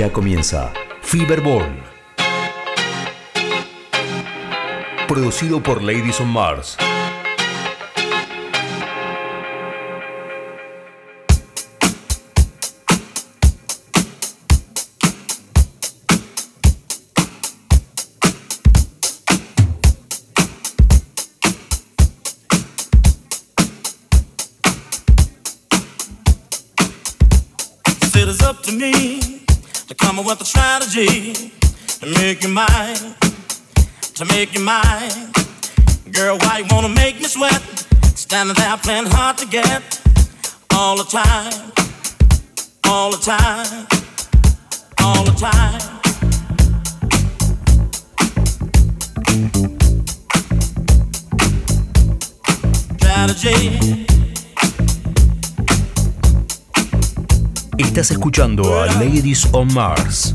Ya comienza Fiberball. Producido por Ladies on Mars. Strategy. to make you mine, to make you mine. Girl, why you wanna make me sweat? Standing there playing hard to get all the time, all the time, all the time. Estás escuchando a Ladies on Mars.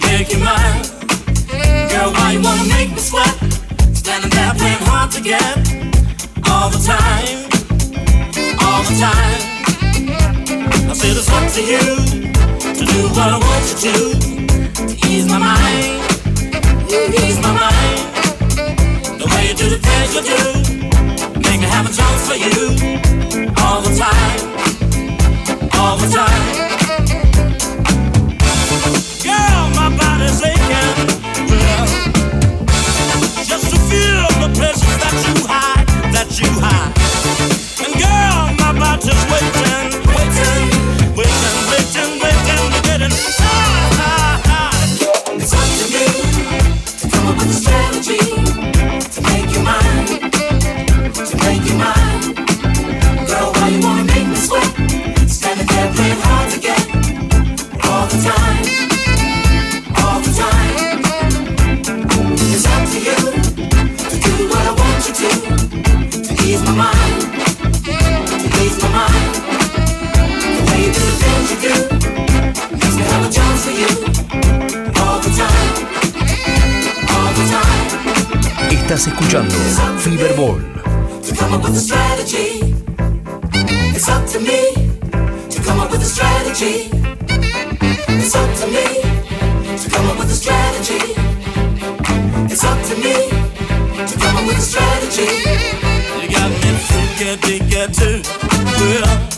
to make you mine. Girl, why you wanna make me sweat? Standing there playing hard to get all the time, all the time. I said it's up to you to do what I want you to to ease my mind, ease my mind. The way you do the things you do, make me have a chance for you all the time, all the time. that you hide, that you hide. With a strategy. You got me freaking digging too.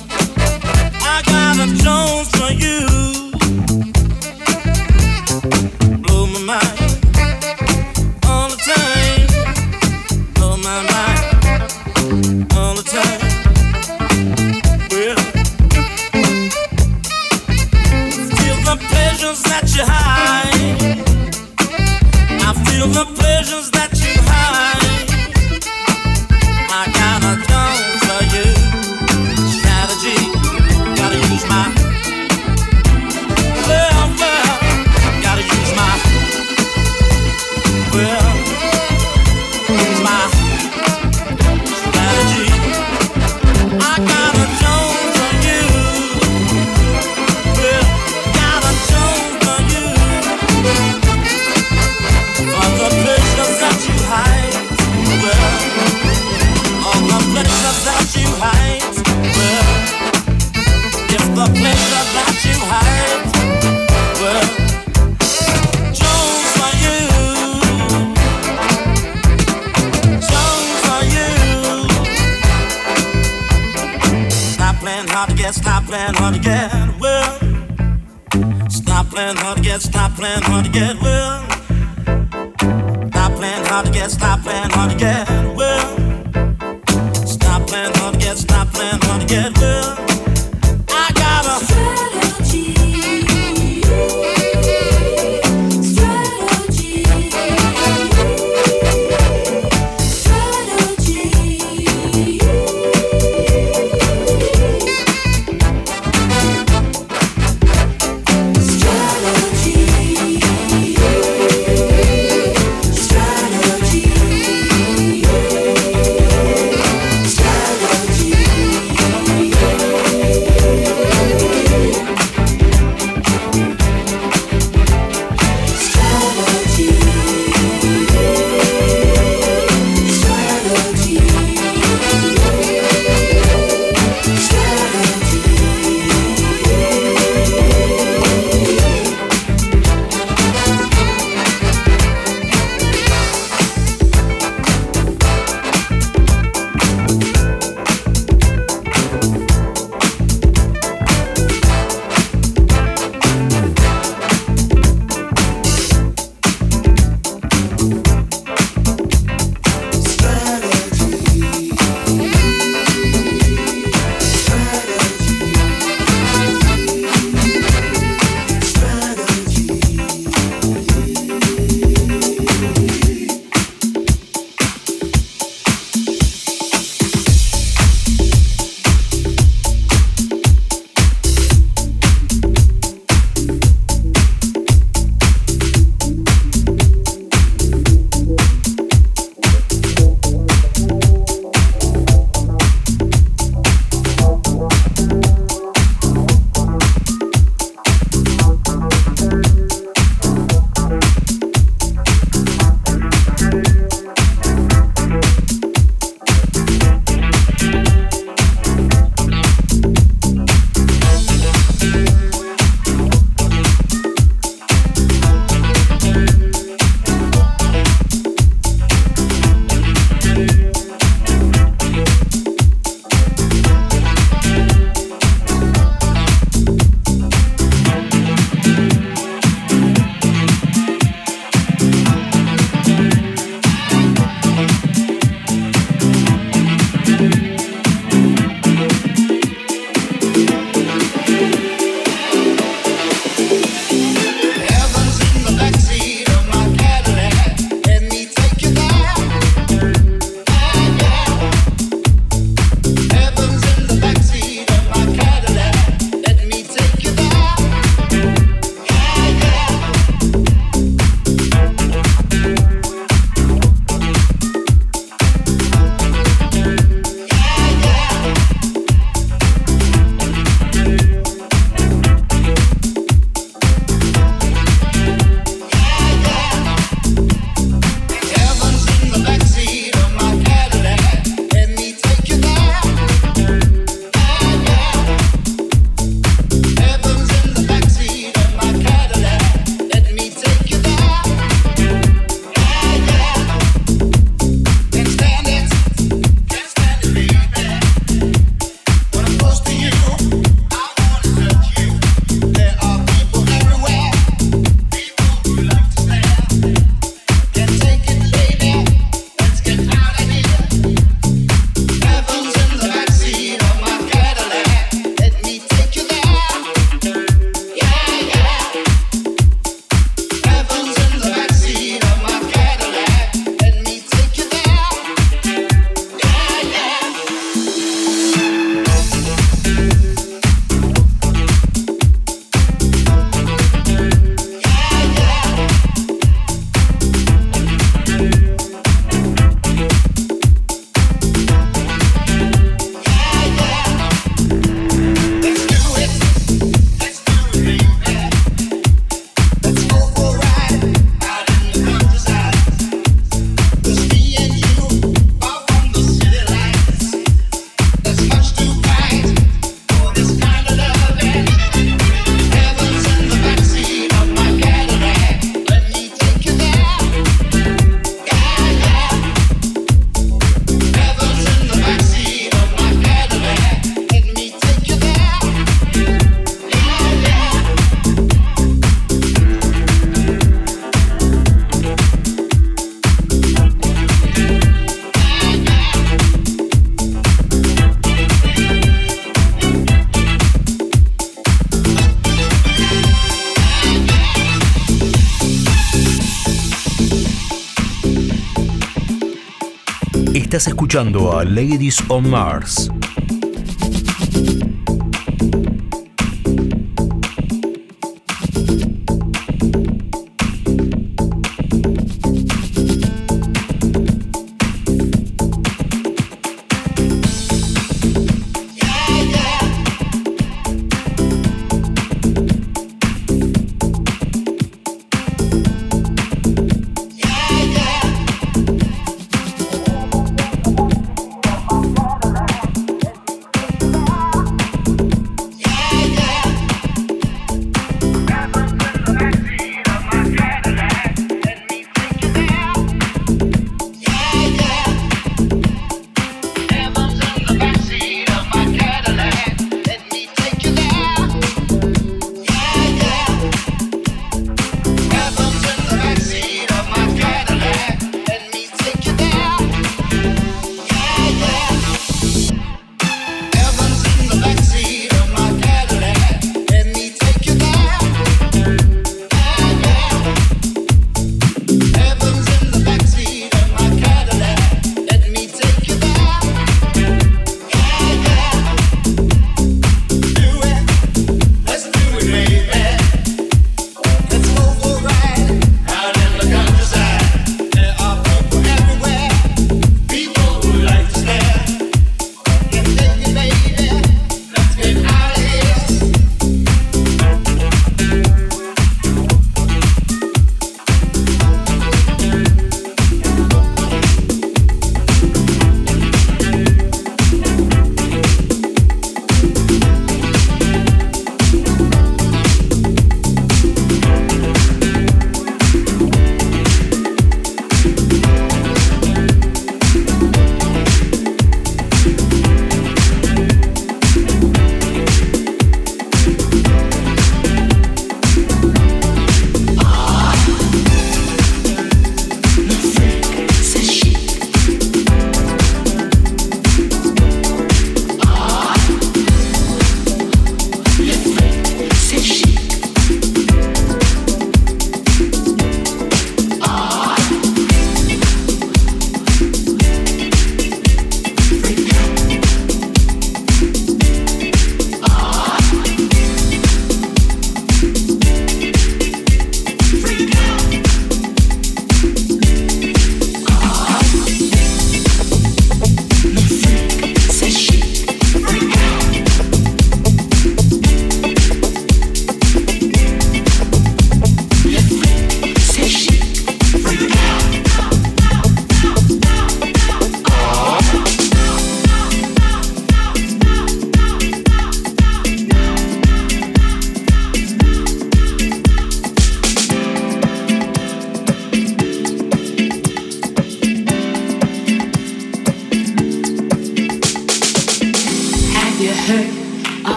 Estás escuchando a Ladies on Mars.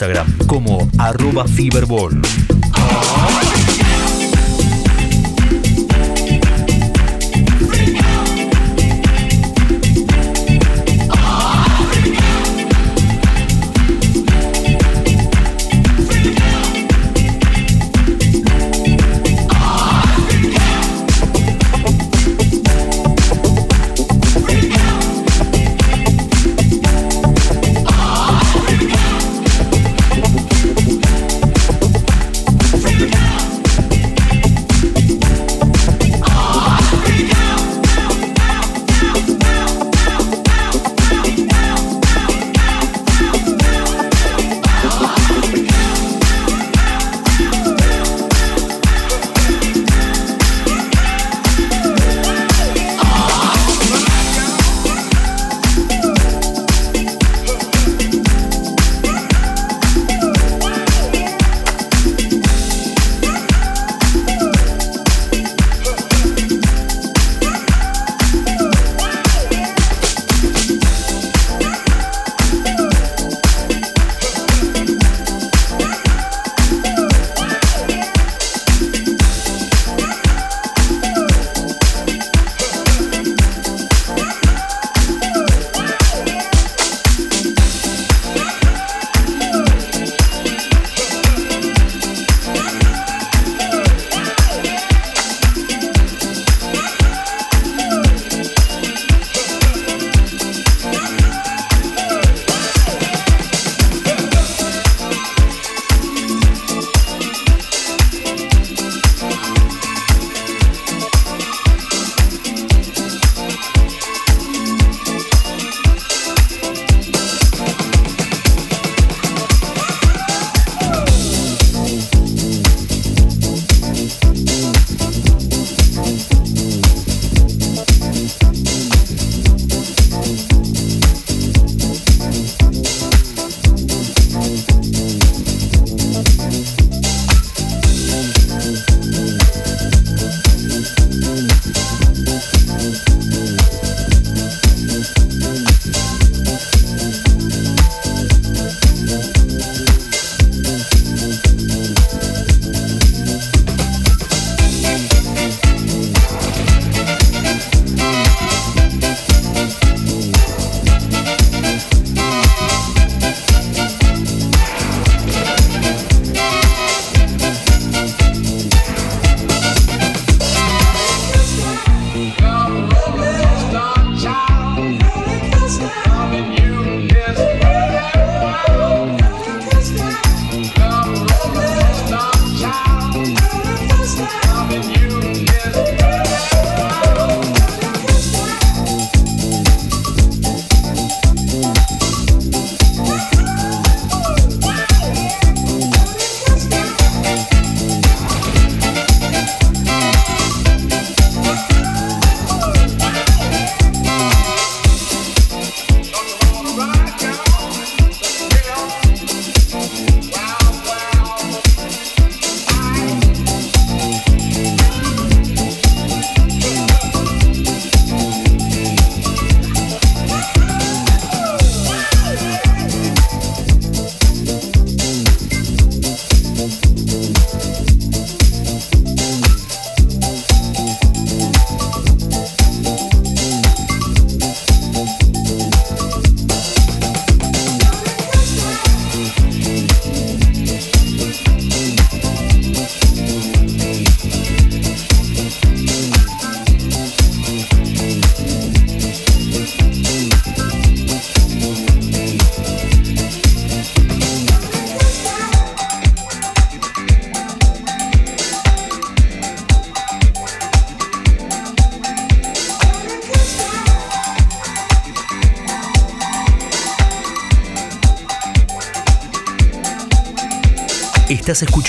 Instagram como arroba Fiberball.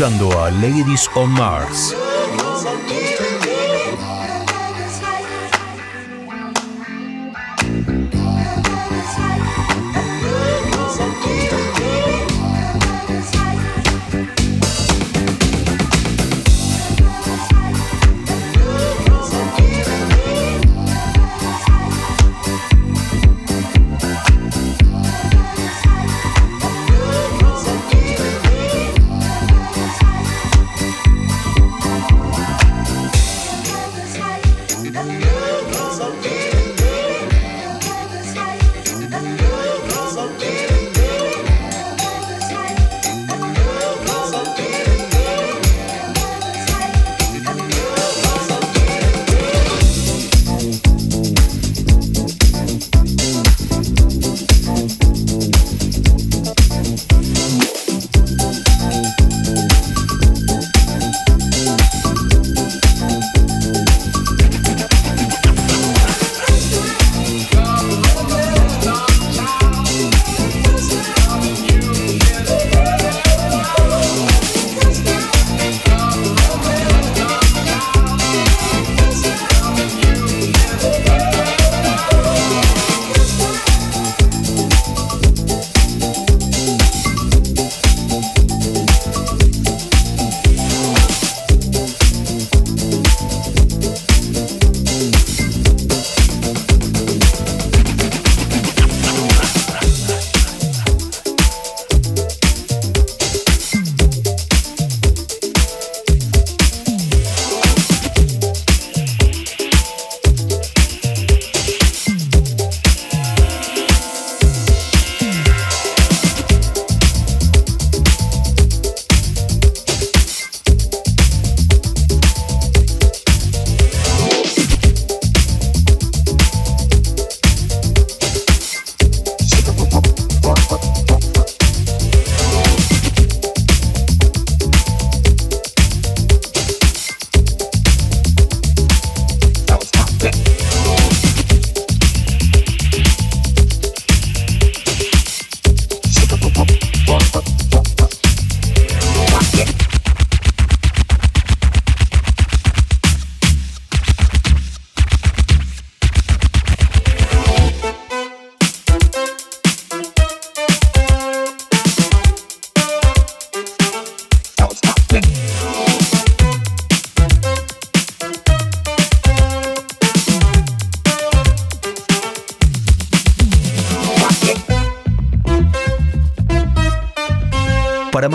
Escuchando a Ladies on Mars.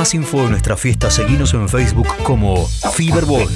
Más info de nuestra fiesta, seguinos en Facebook como Fiberball.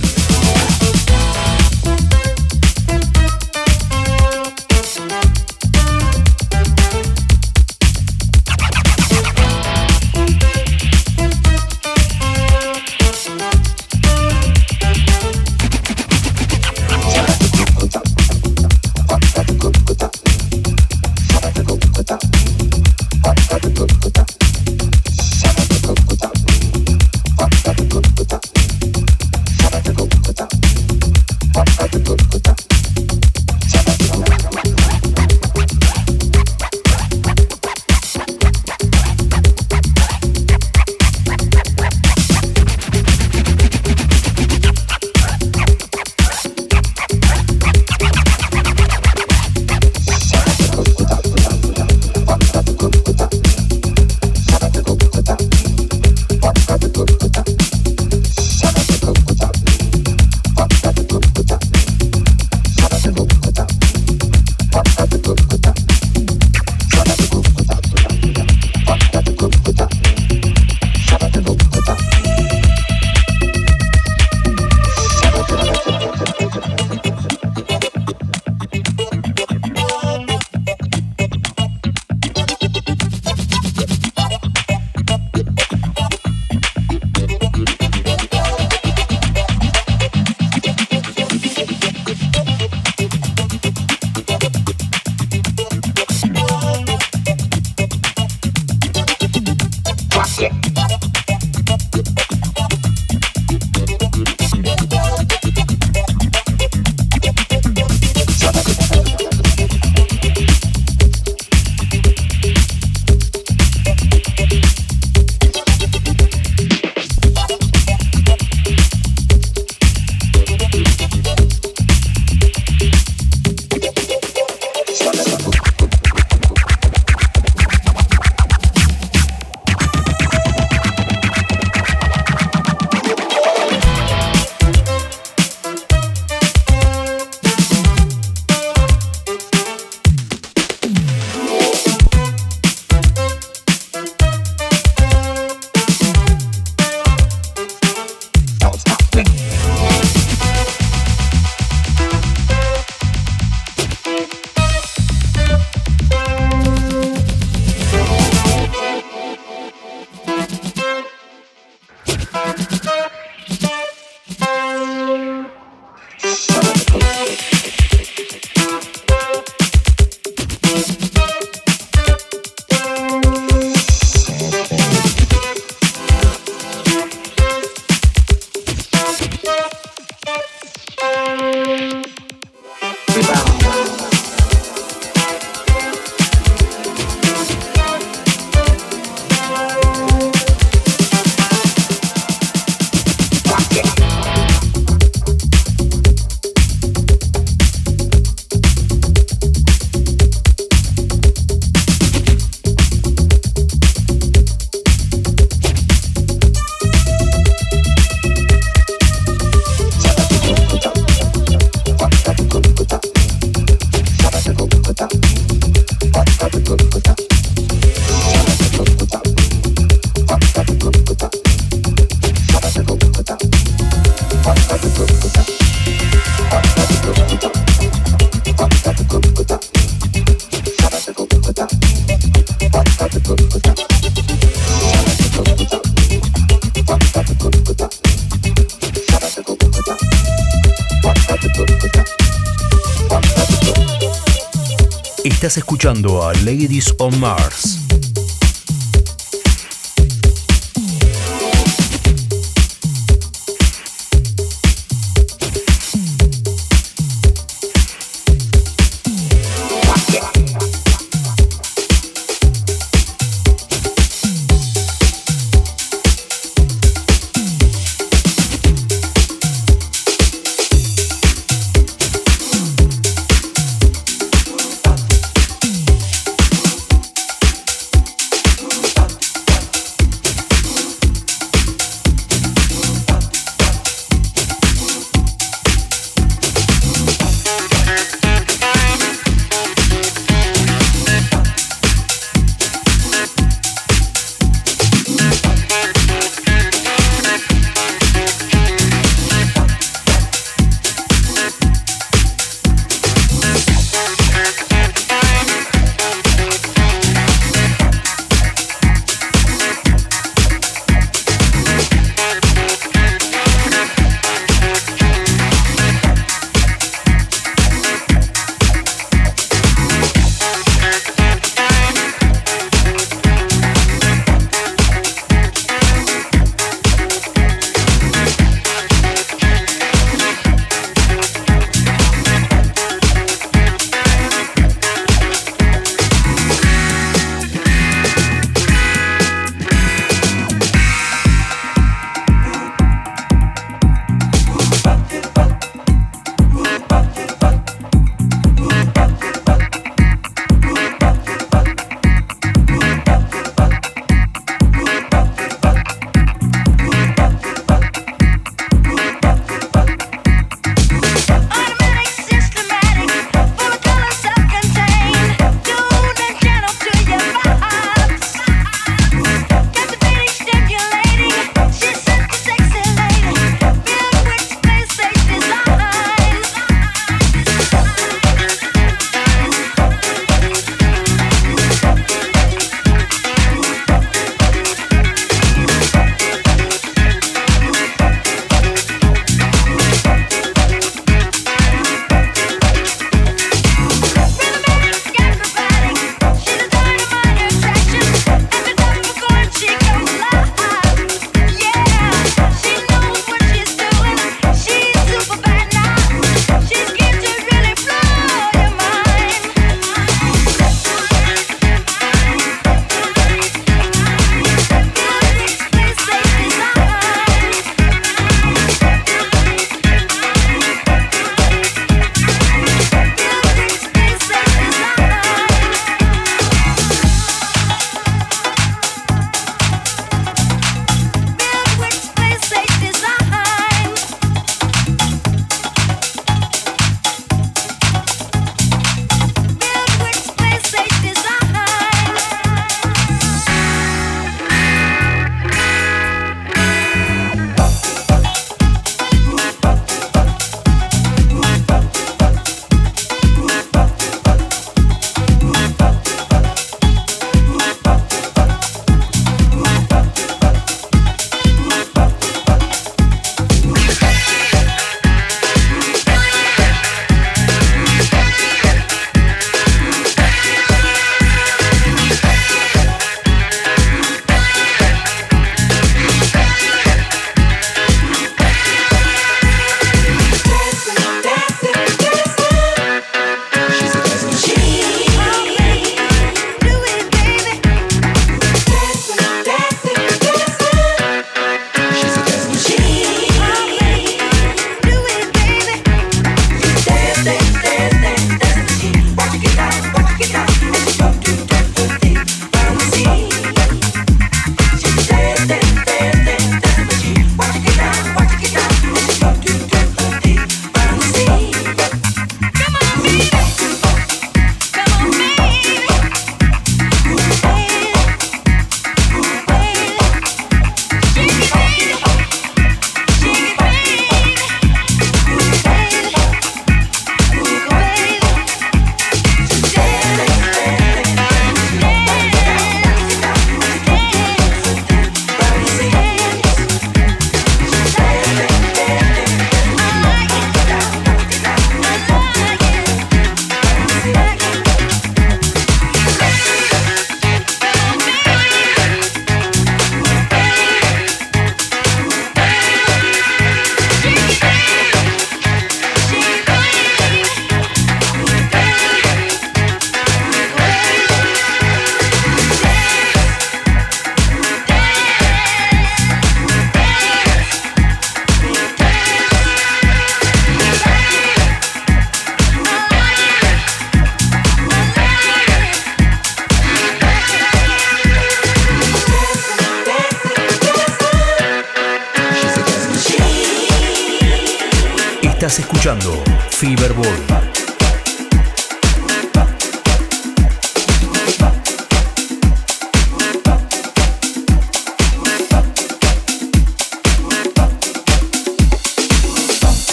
Estás escuchando a Ladies on Mars.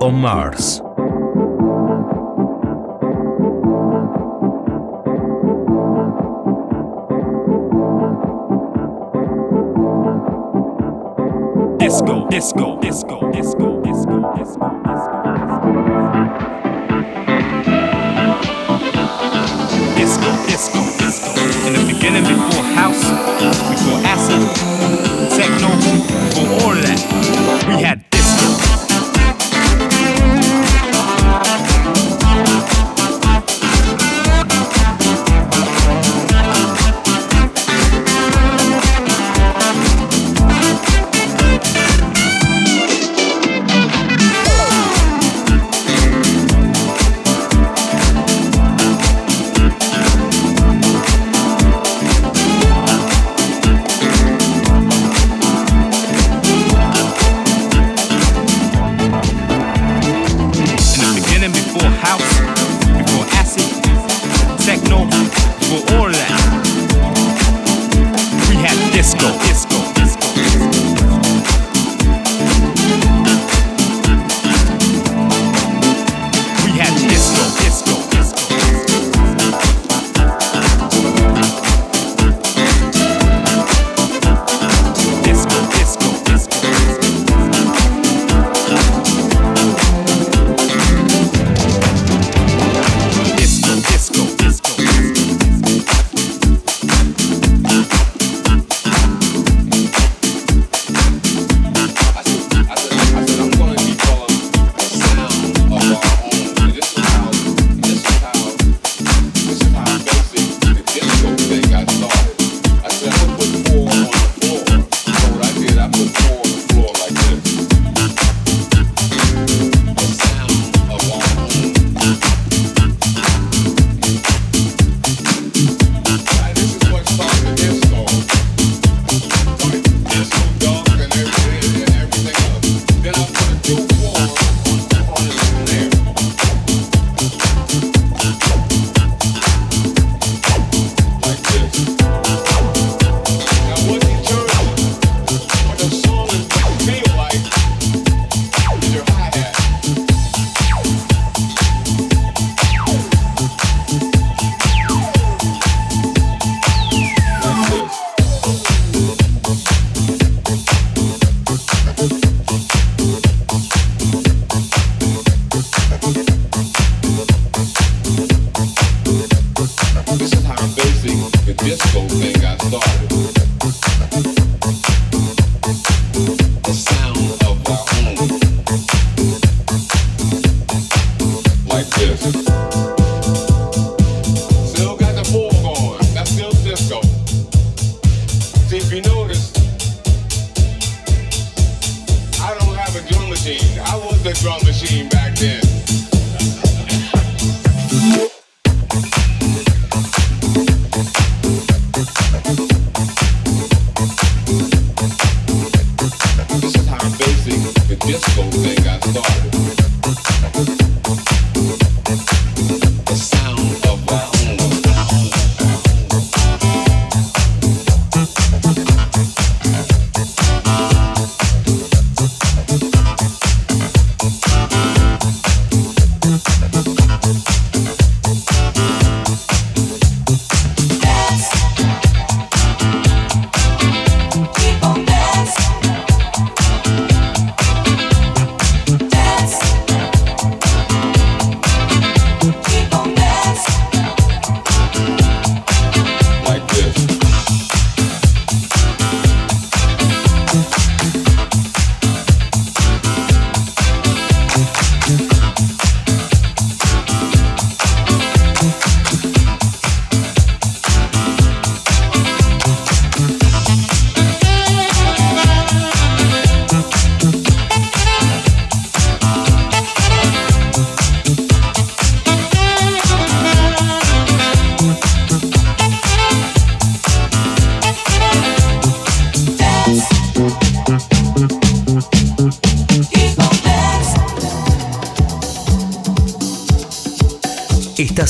On Mars.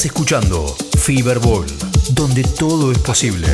escuchando Feverball, donde todo es posible.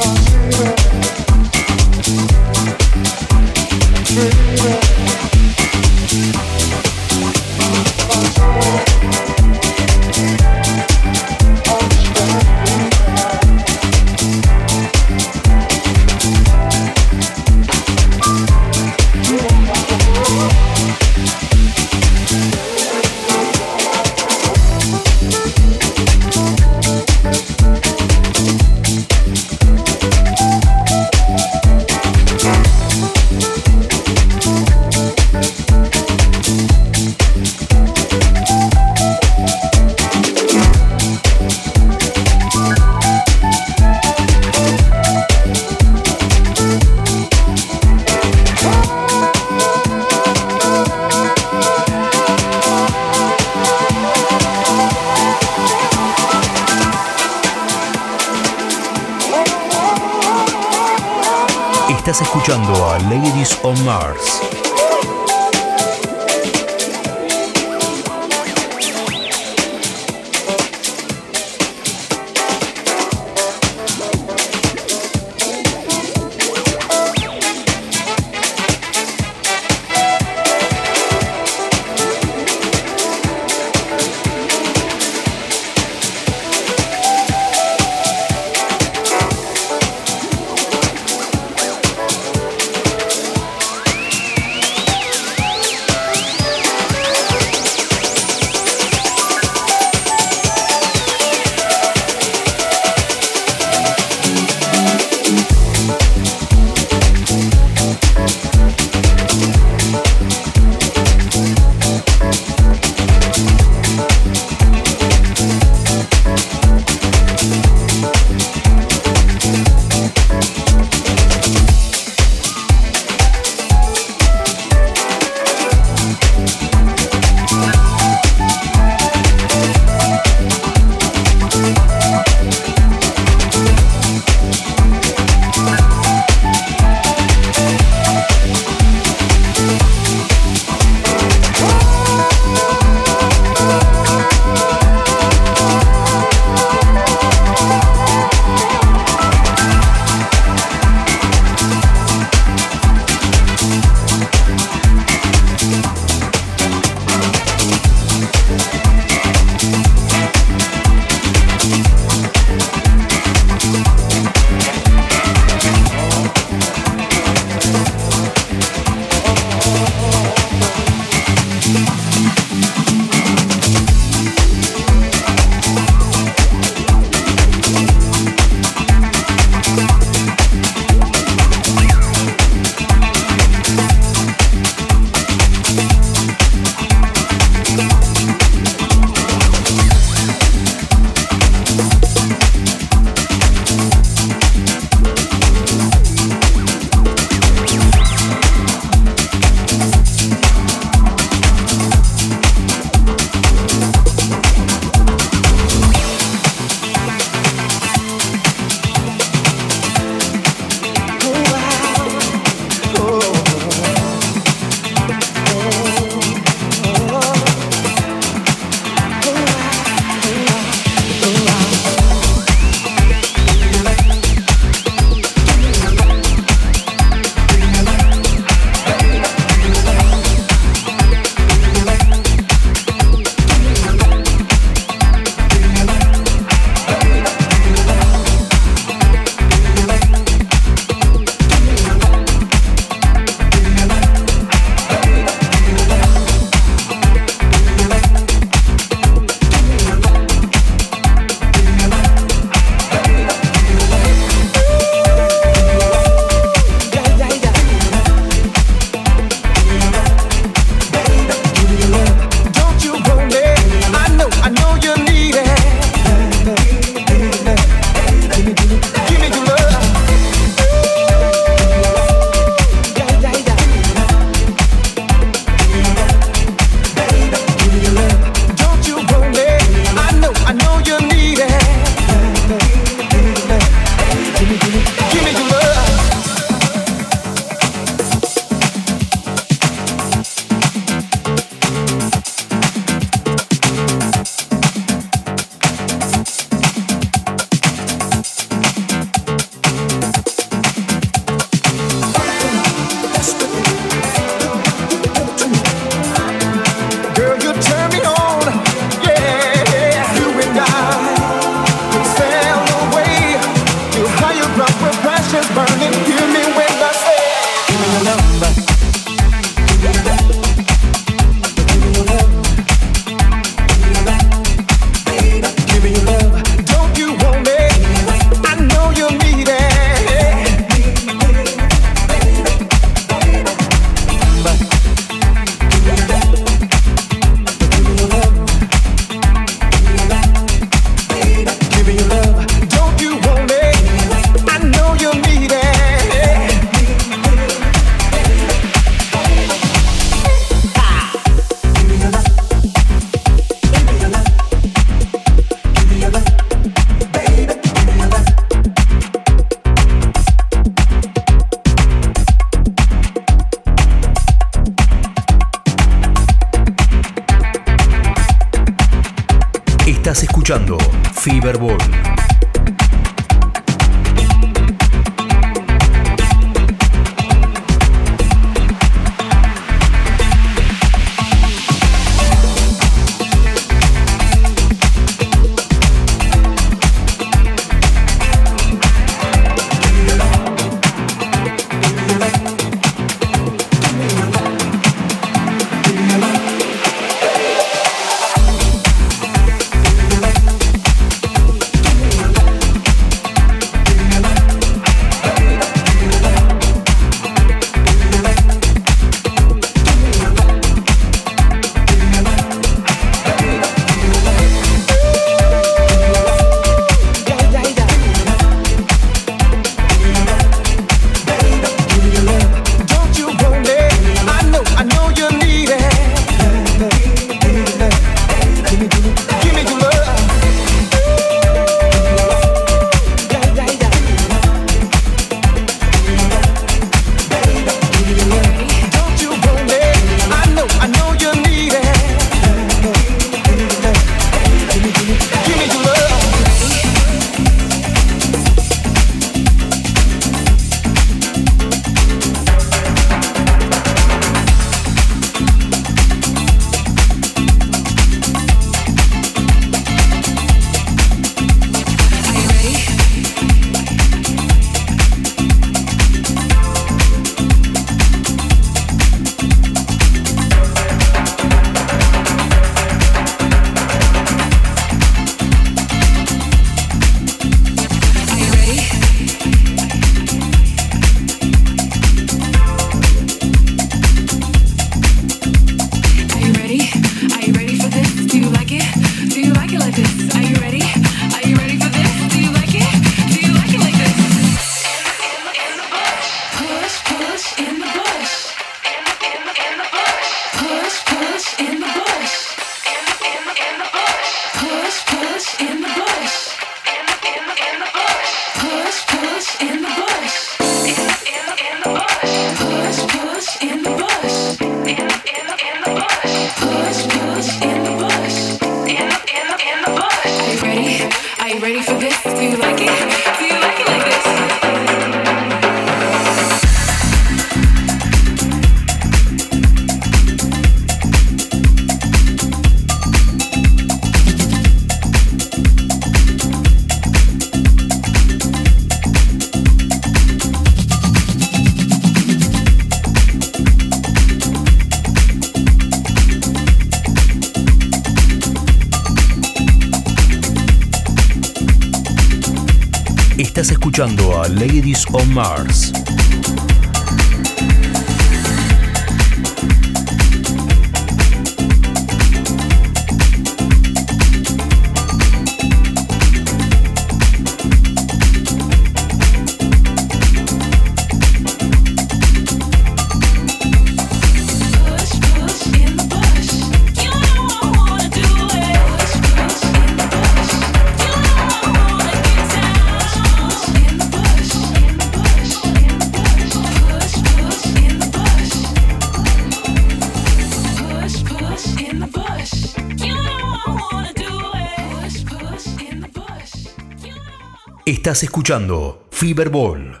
Estás escuchando Fiberball.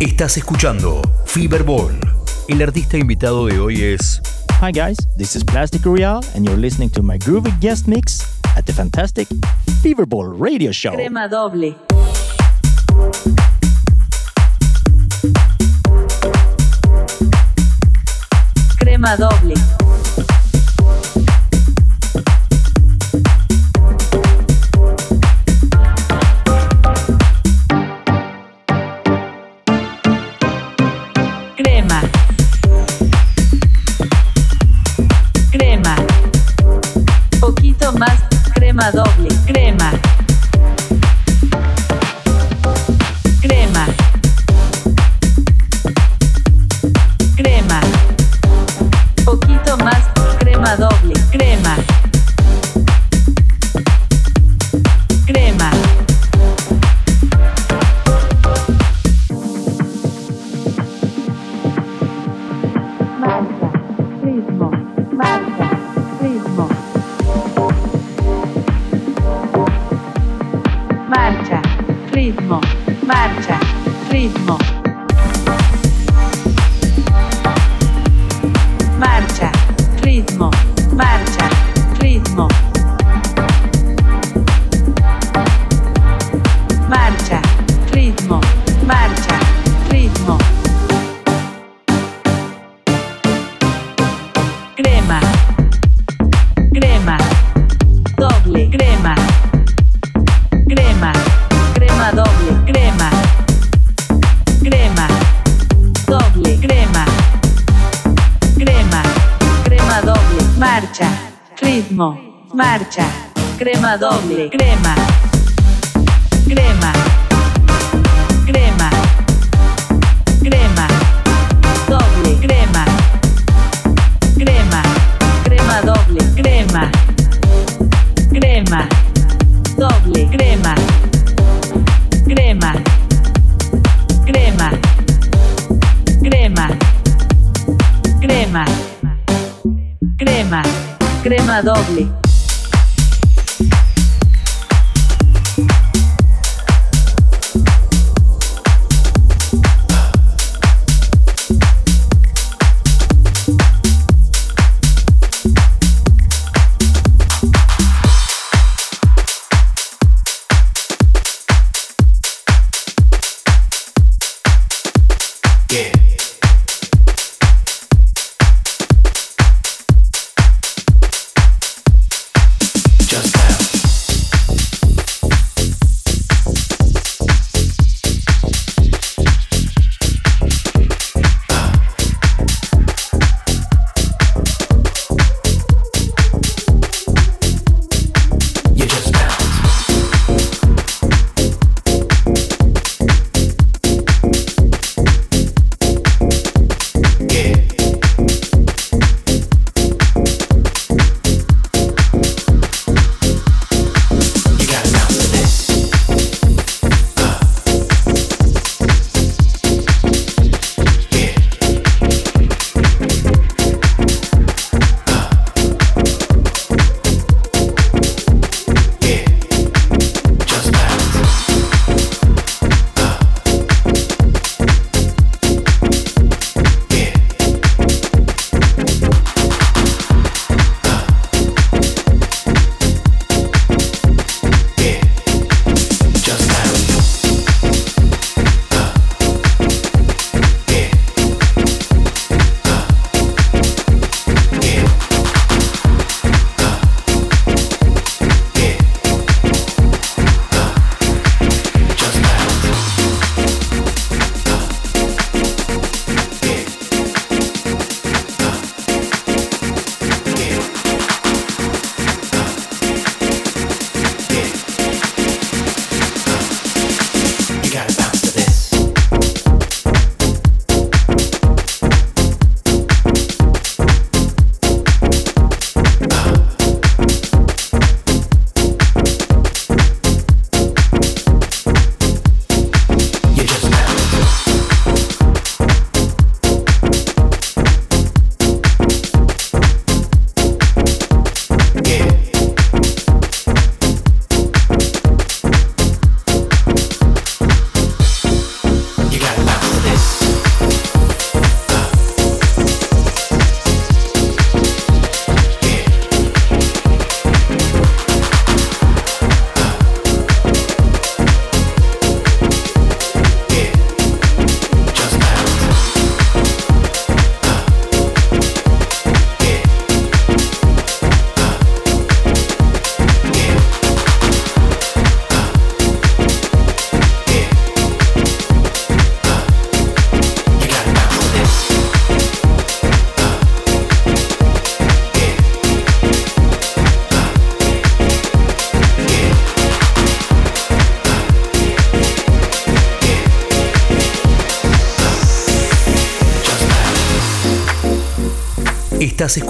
Estás escuchando Fiberball. El artista invitado de hoy es Hi guys, this is Plastic Royale and you're listening to my groovy guest mix at the fantastic Feverball radio show. Crema doble. Crema doble.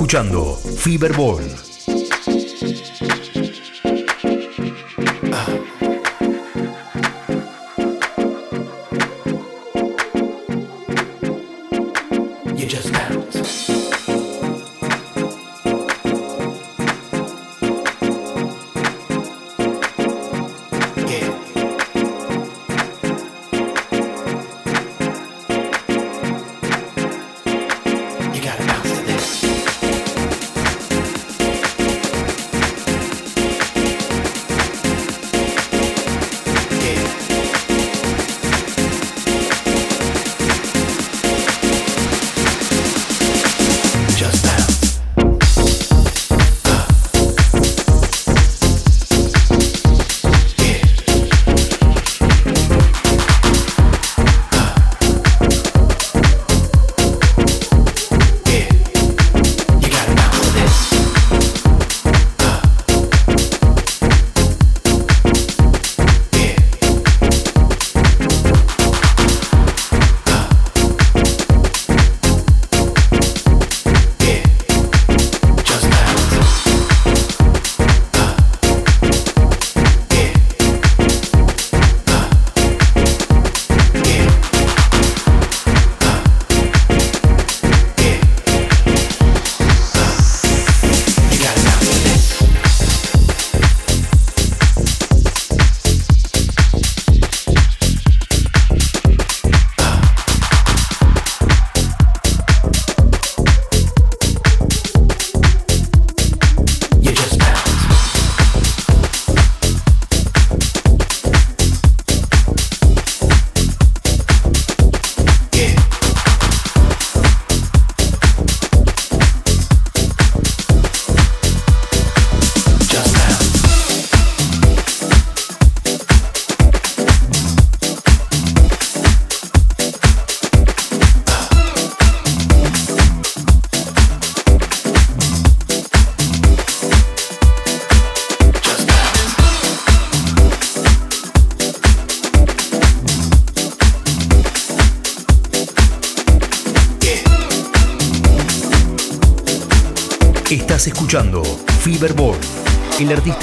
Escuchando Fiberball.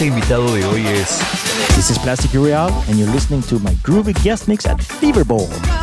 Invitado de hoy es This is Plastic Royale, and you're listening to my groovy guest mix at Feverball. put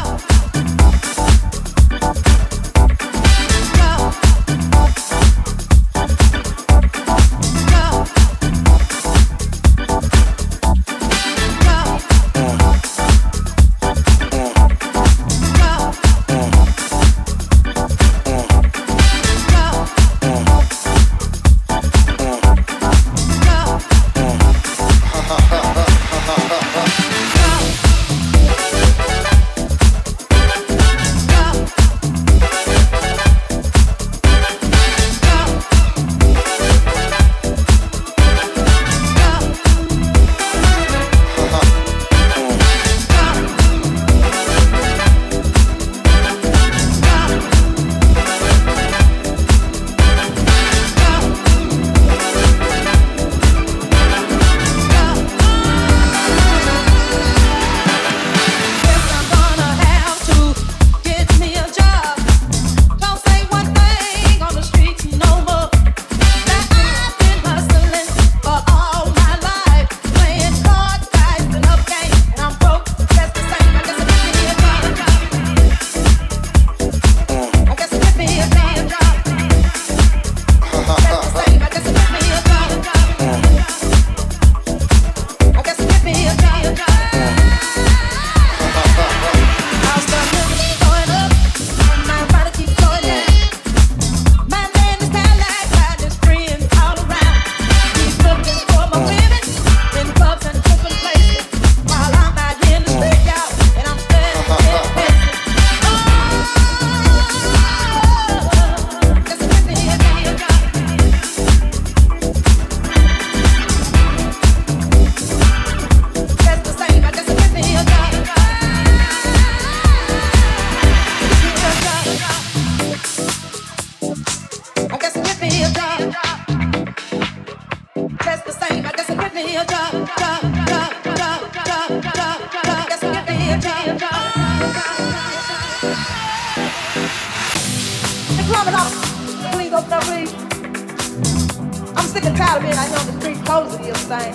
out here on the street posing this thing.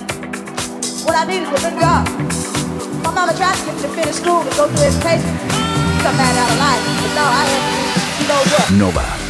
What I need is a good job. My mama tried to get me to finish school and go through education. Come out of life. But no, I to, you know what? Nova.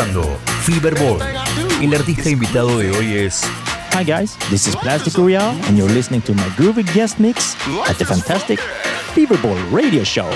escuchando El artista invitado de hoy es Hi guys, this is Plastic Royale, and you're listening to my groovy guest mix at the fantastic Feverball Radio Show.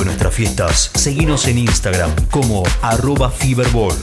de nuestras fiestas, seguinos en Instagram como arroba Fiberball.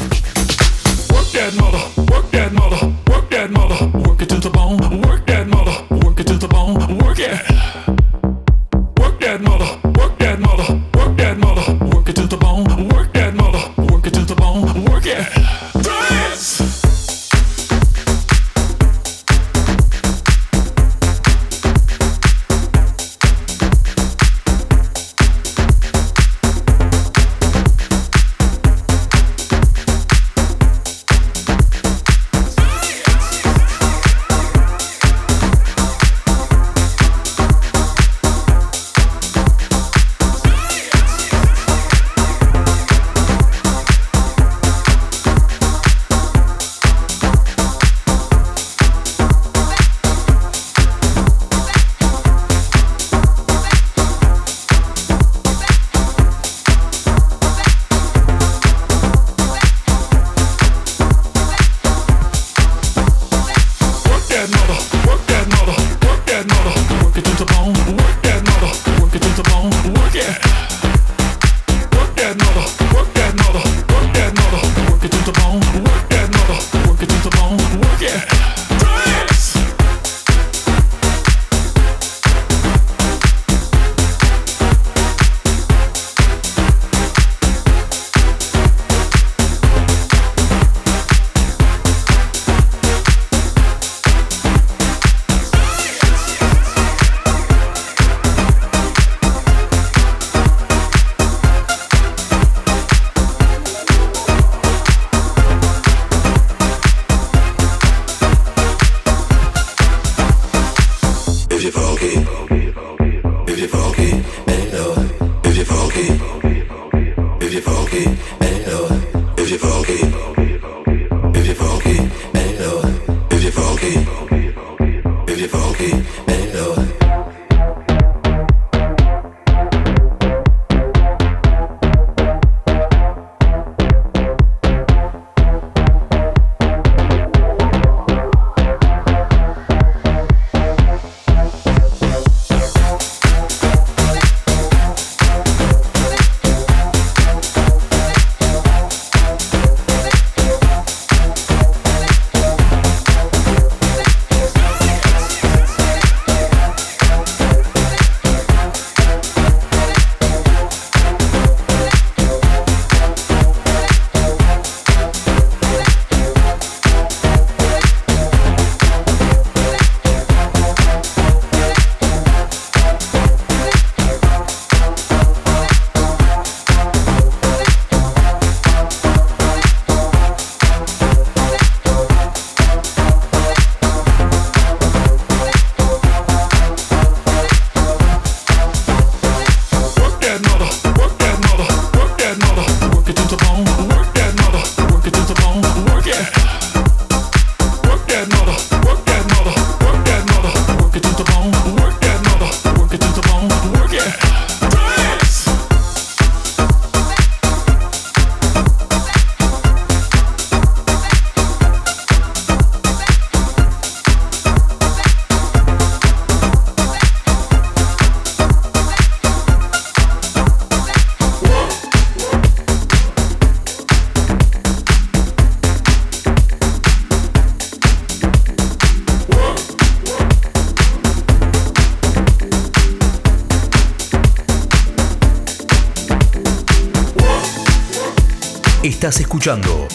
escuchando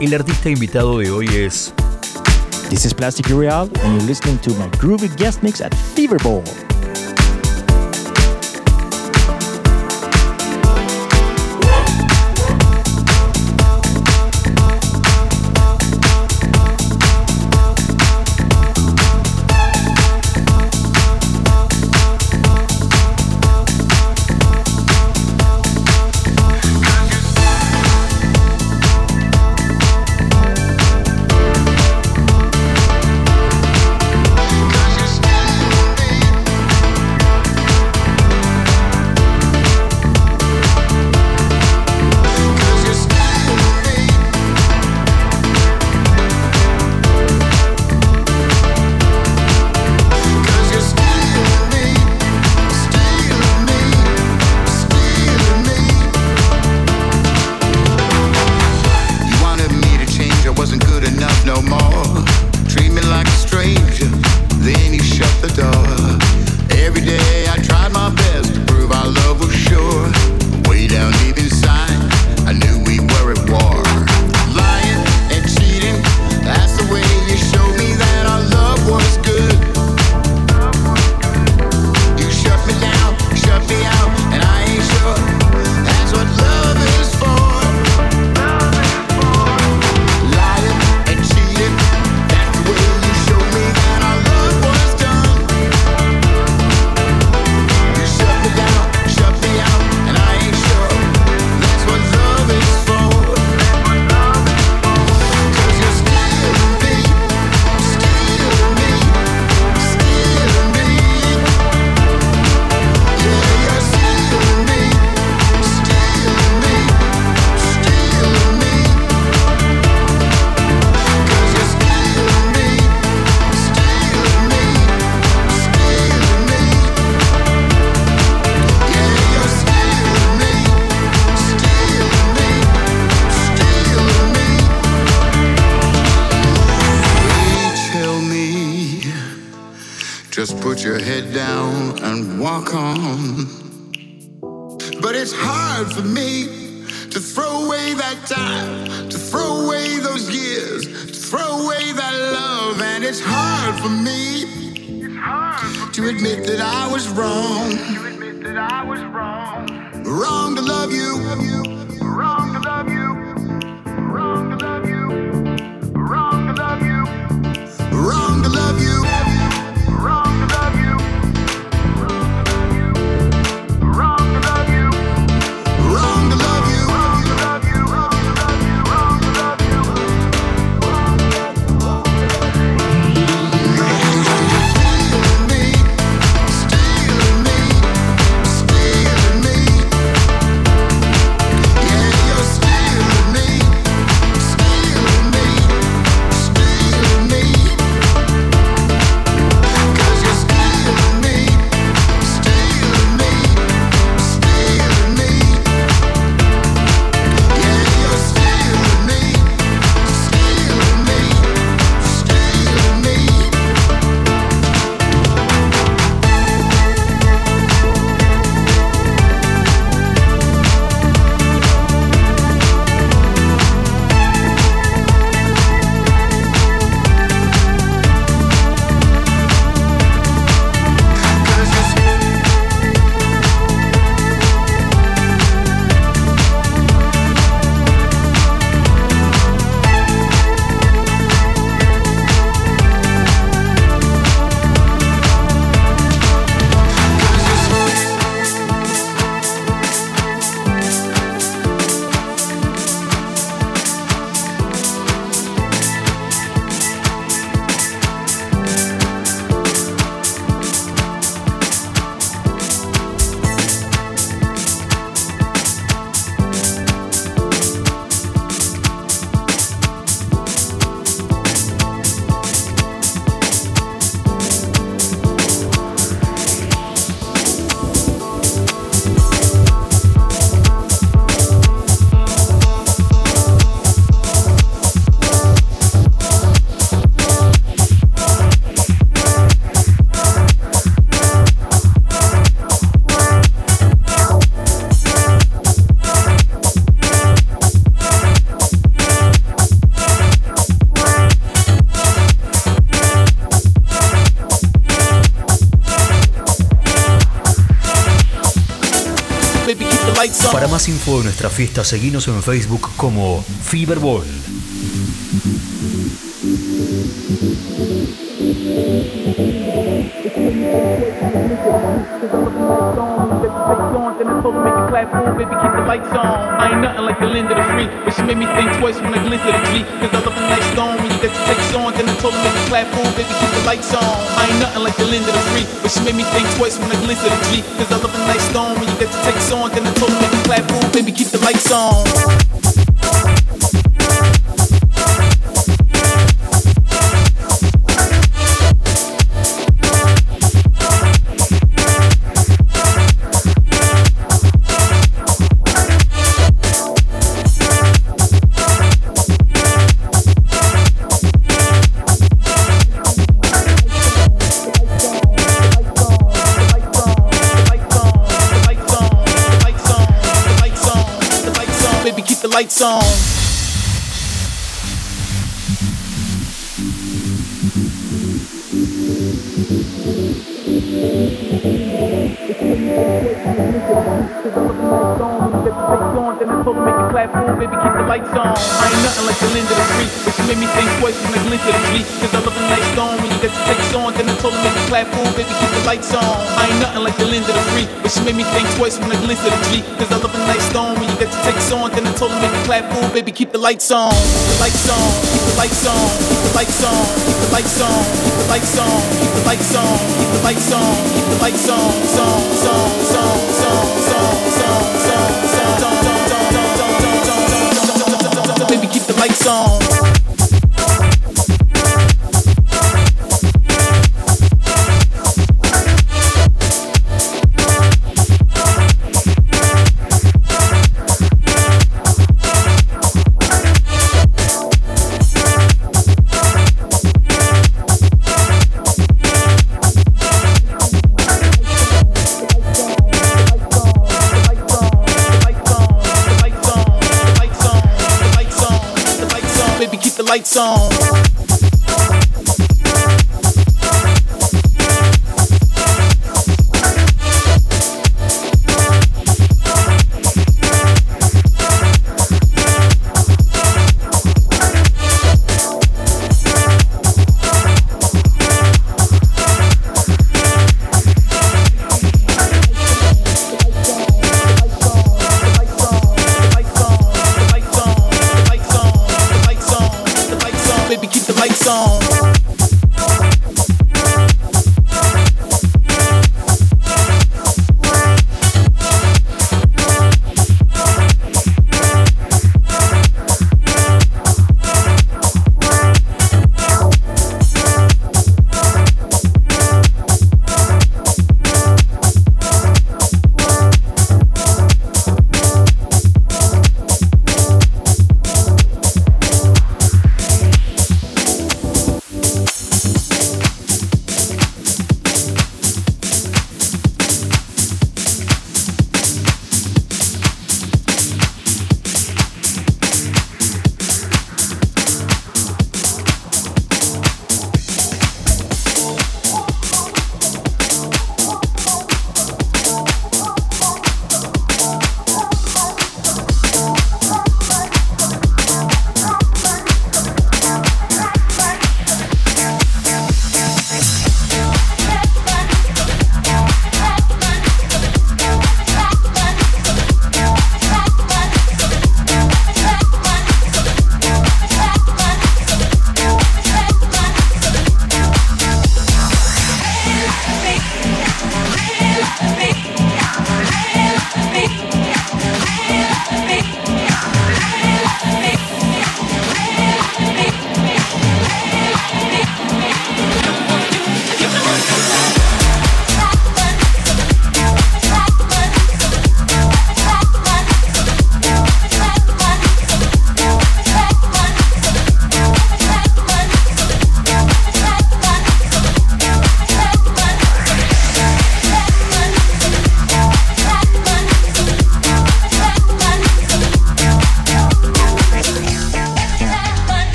El artista invitado de hoy es. This is Plastic Royale, and you're listening to my groovy guest mix at Feverball. Info de nuestra fiesta, seguinos en Facebook como Fiberball. I the ain't nothing like the Linda the Free, but she made me think twice when I glittered the G. Cause I a nice stone when you get your takes on. Then I told her make clap, boom, baby, keep the lights on. I ain't nothing like the Linda the Free, but she made me think twice when I glittered the G. Cause I a nice stone when you get your takes on. Then I told her make clap, boom, baby, keep the lights on. Boom, baby, keep the lights on. I ain't nothing like the Linda the Free, but she made me think twice when I glittered the G. Cause I nice stone when you get your takes on. Then I told make it clap, boom, baby, keep the lights on. I ain't nothing like the Linda the Free, but she made me think twice when I glittered the G. Cause I love a nice stone when you get your takes on. Then I told make it clap, boom, baby, keep the lights on. Keep the lights on, keep the lights on, keep the lights on, keep the lights on, keep the lights on, keep the lights on, keep the lights on, keep the lights on, song, song, song, song, song, song, song, song, song, song, song, Baby, keep the lights on. lights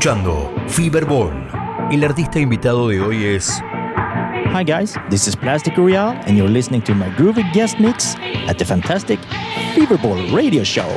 escuchando Feverball. El artista invitado de hoy es Hi guys, this is Plastic Royale, and you're listening to my groovy guest mix at the fantastic Feverball radio show.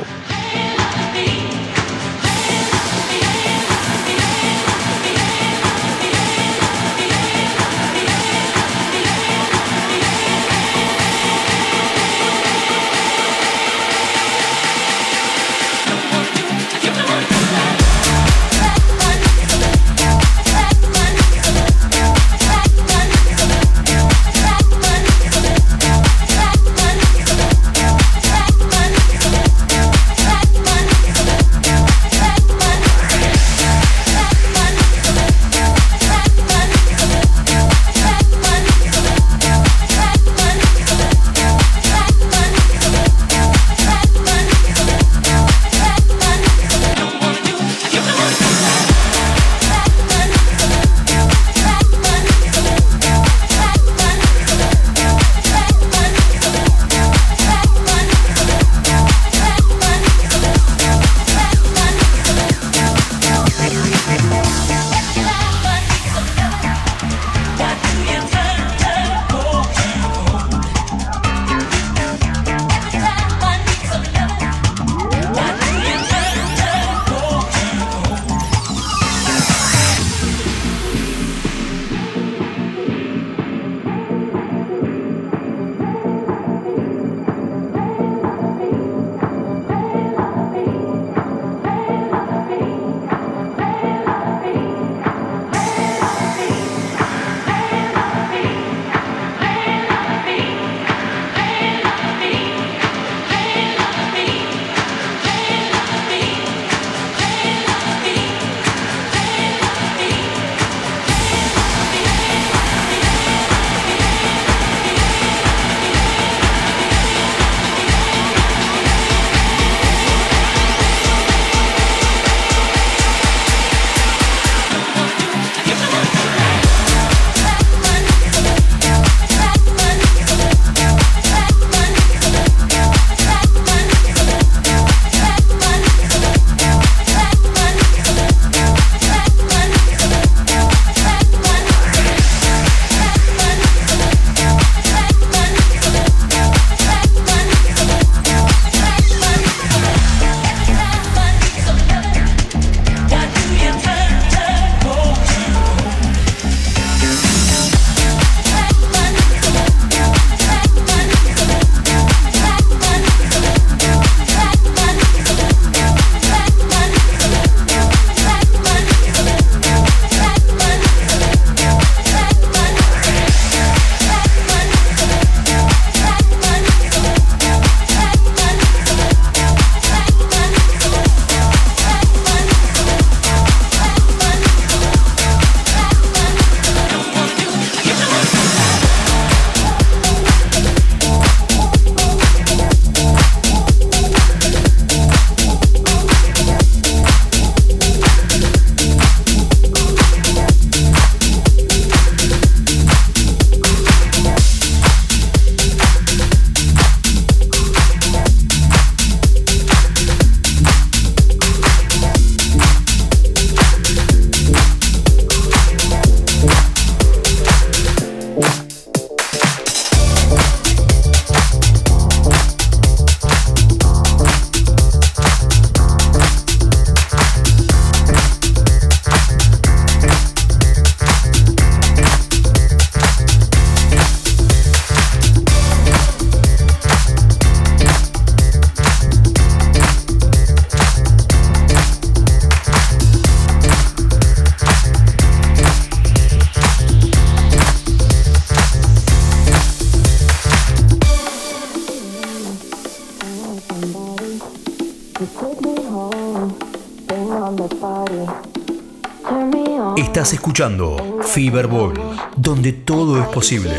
Estás escuchando Feverball, donde todo es posible.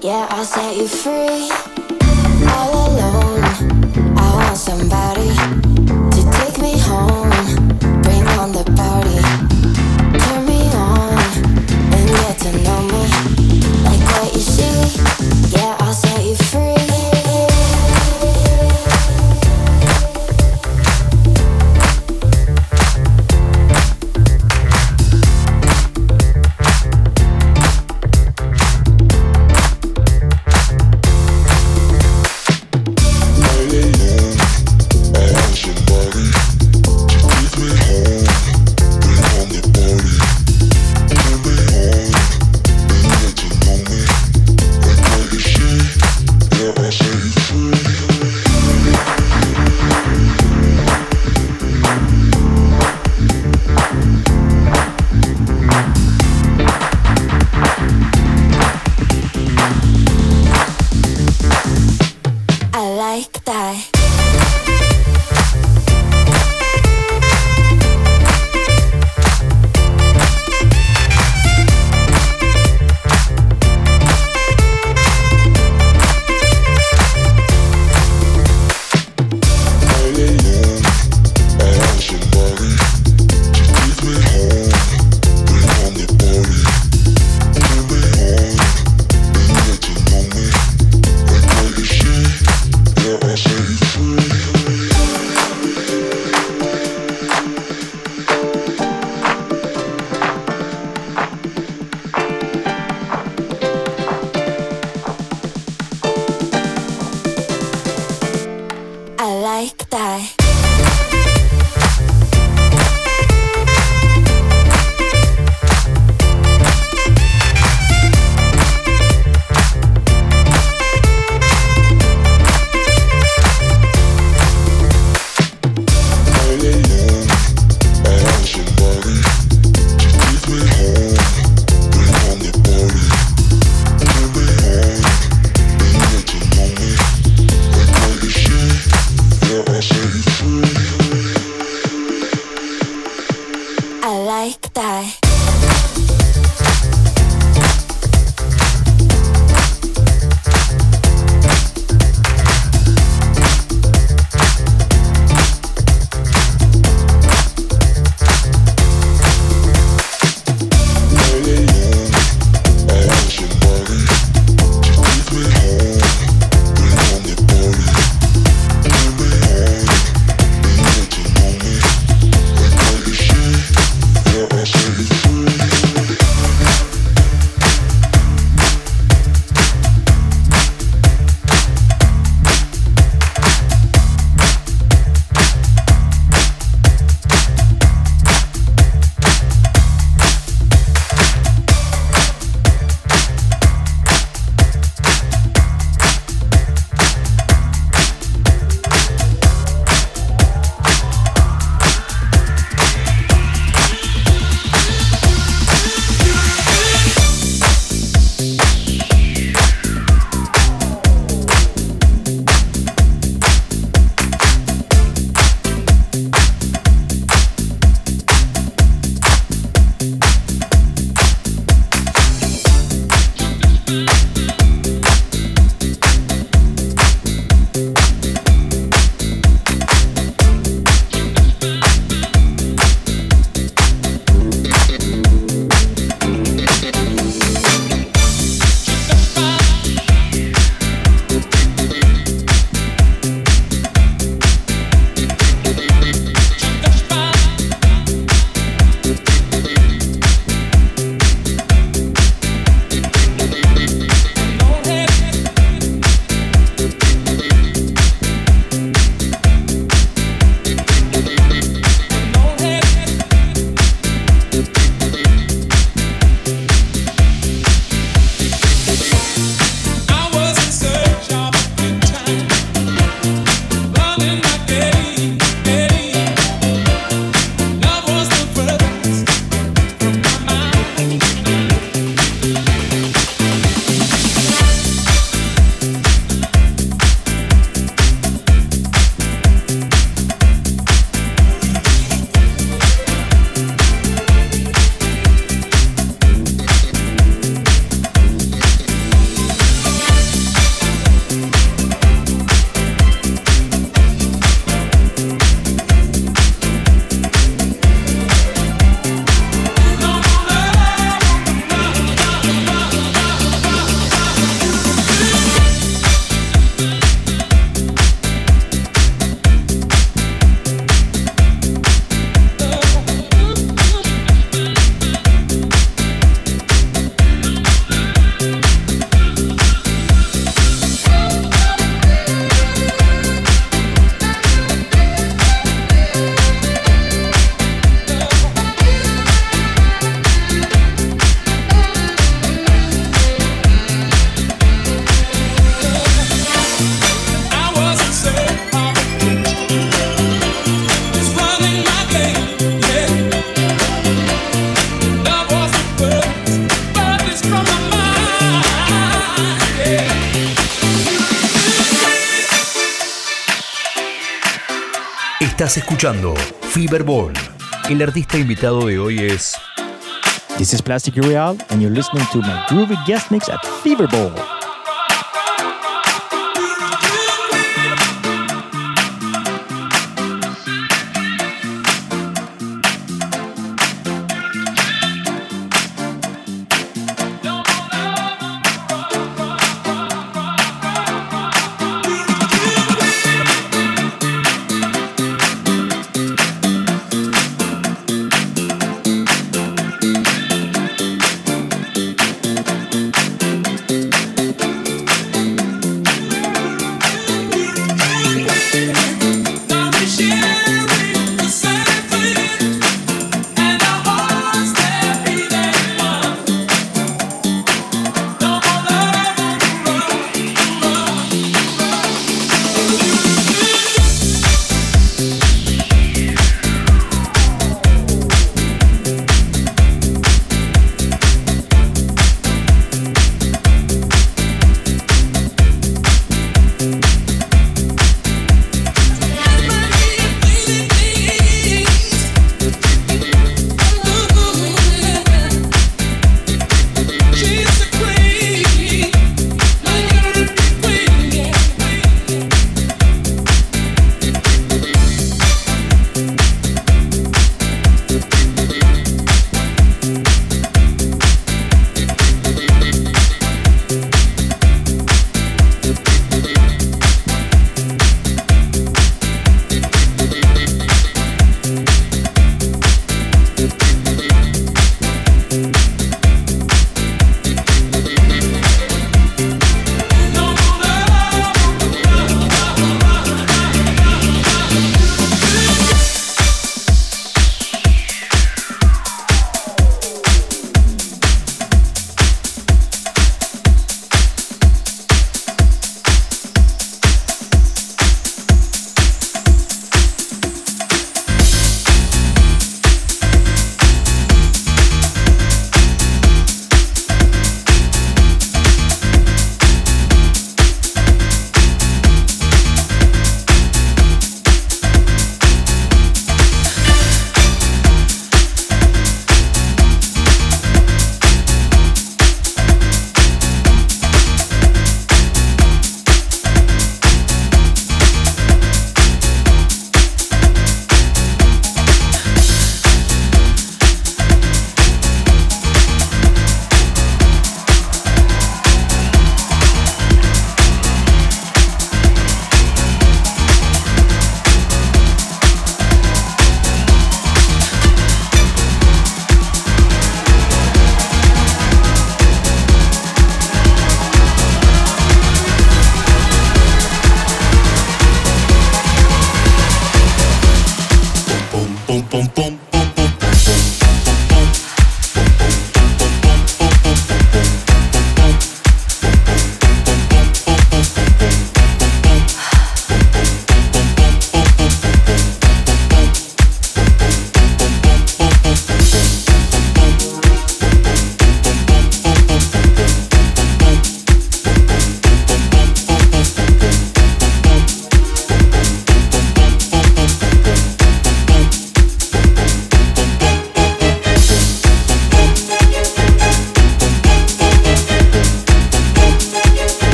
Yeah, I'll set you free. All alone, I want somebody to take me home. Bring on the party. Turn me on and get to know me. Escuchando Fiberball. El artista invitado de hoy es This is Plastic Real, and you're listening to my groovy guest mix at Feverball.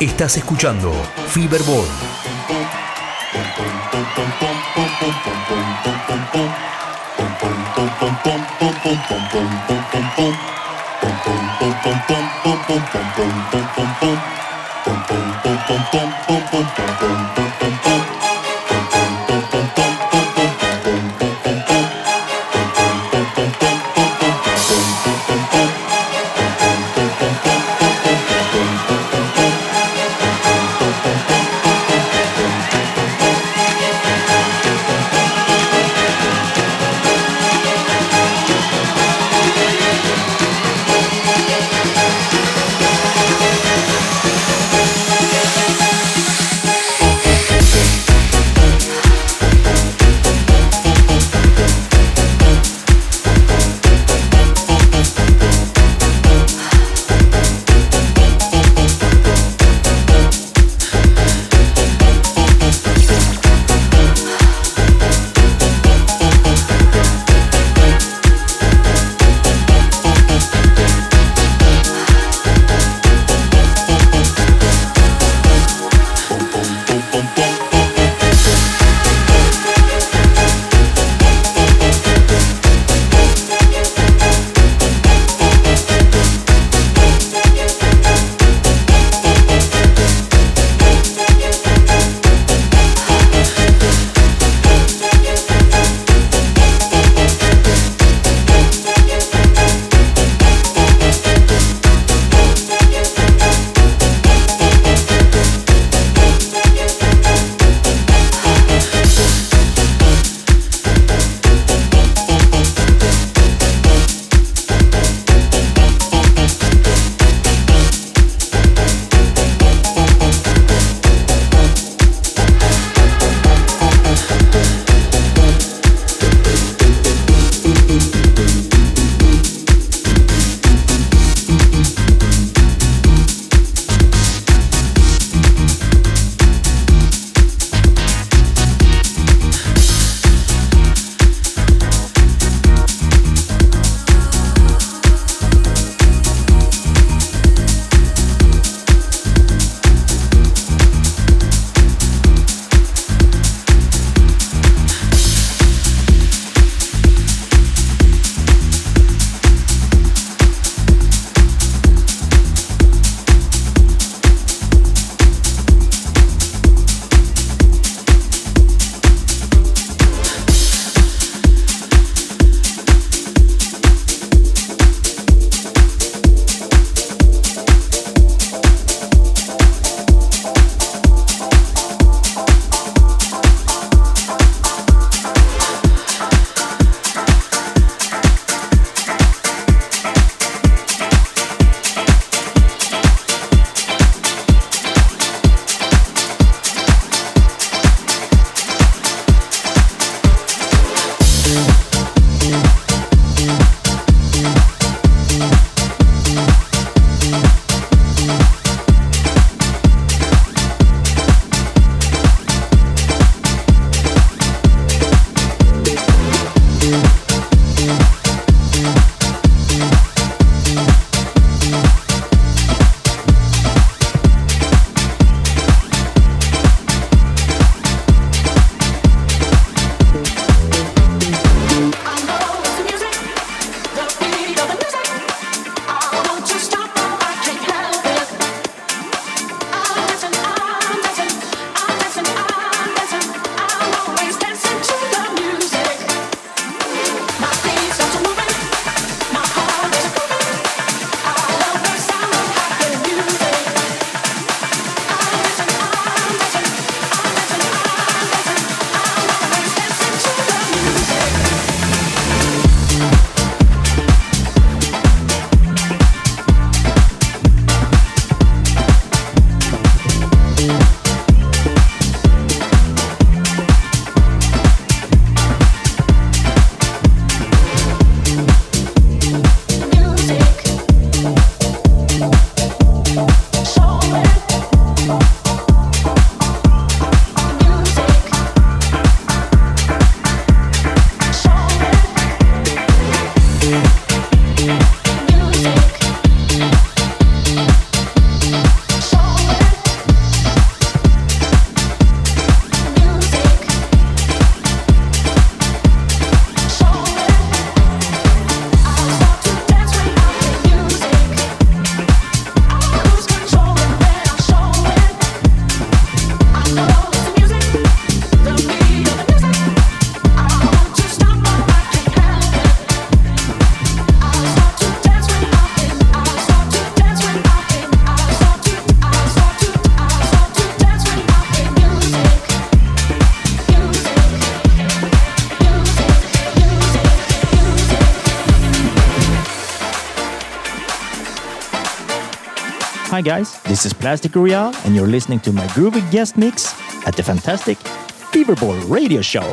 Estás escuchando Fiberball. This is Plastic Royale, and you're listening to my groovy guest mix at the fantastic Feverball radio show.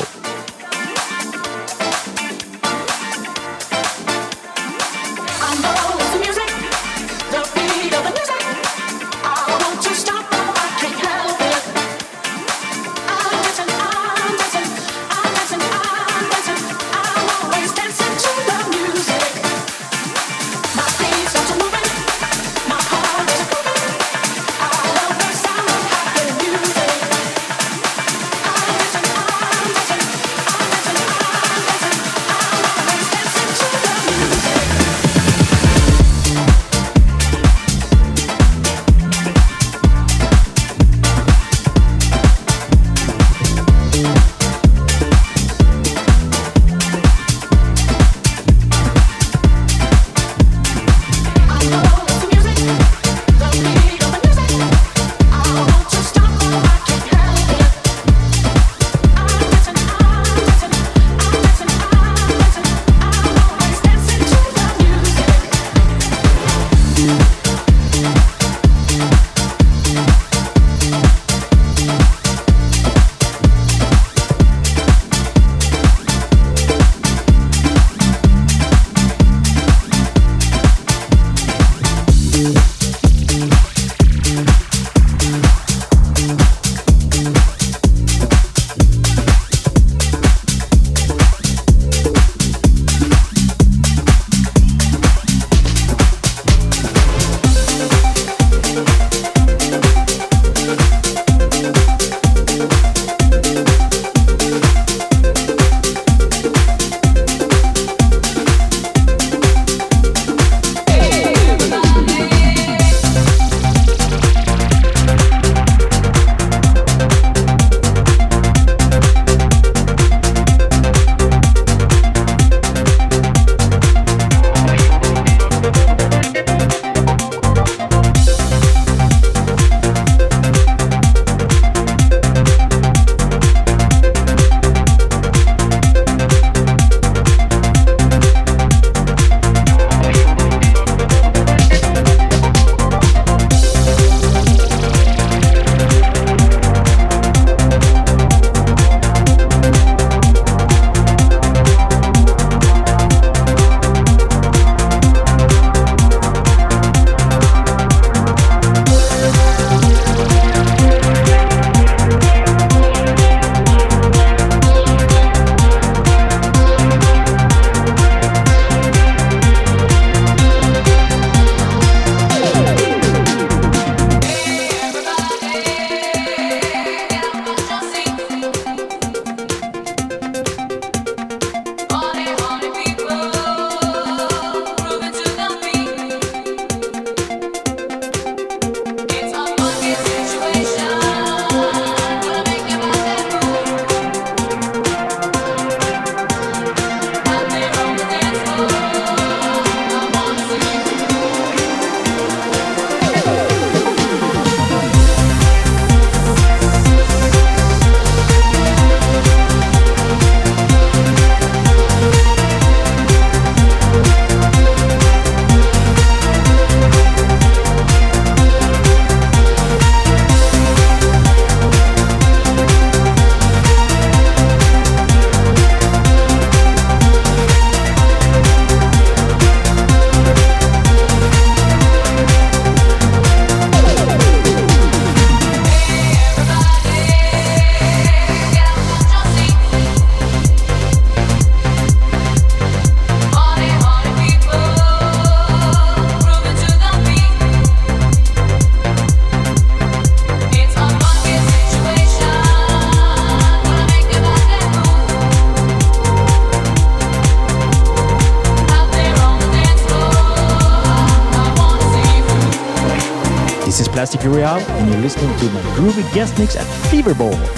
Listening to my groovy guest mix at Feverball.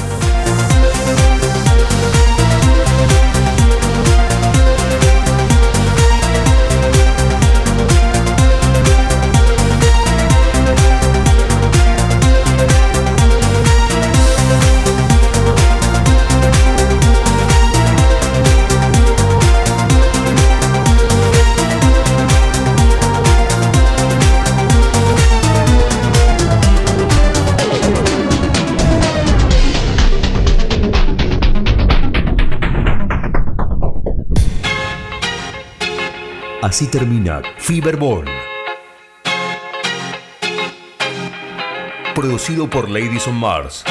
Así termina Feverball. Producido por Ladies on Mars.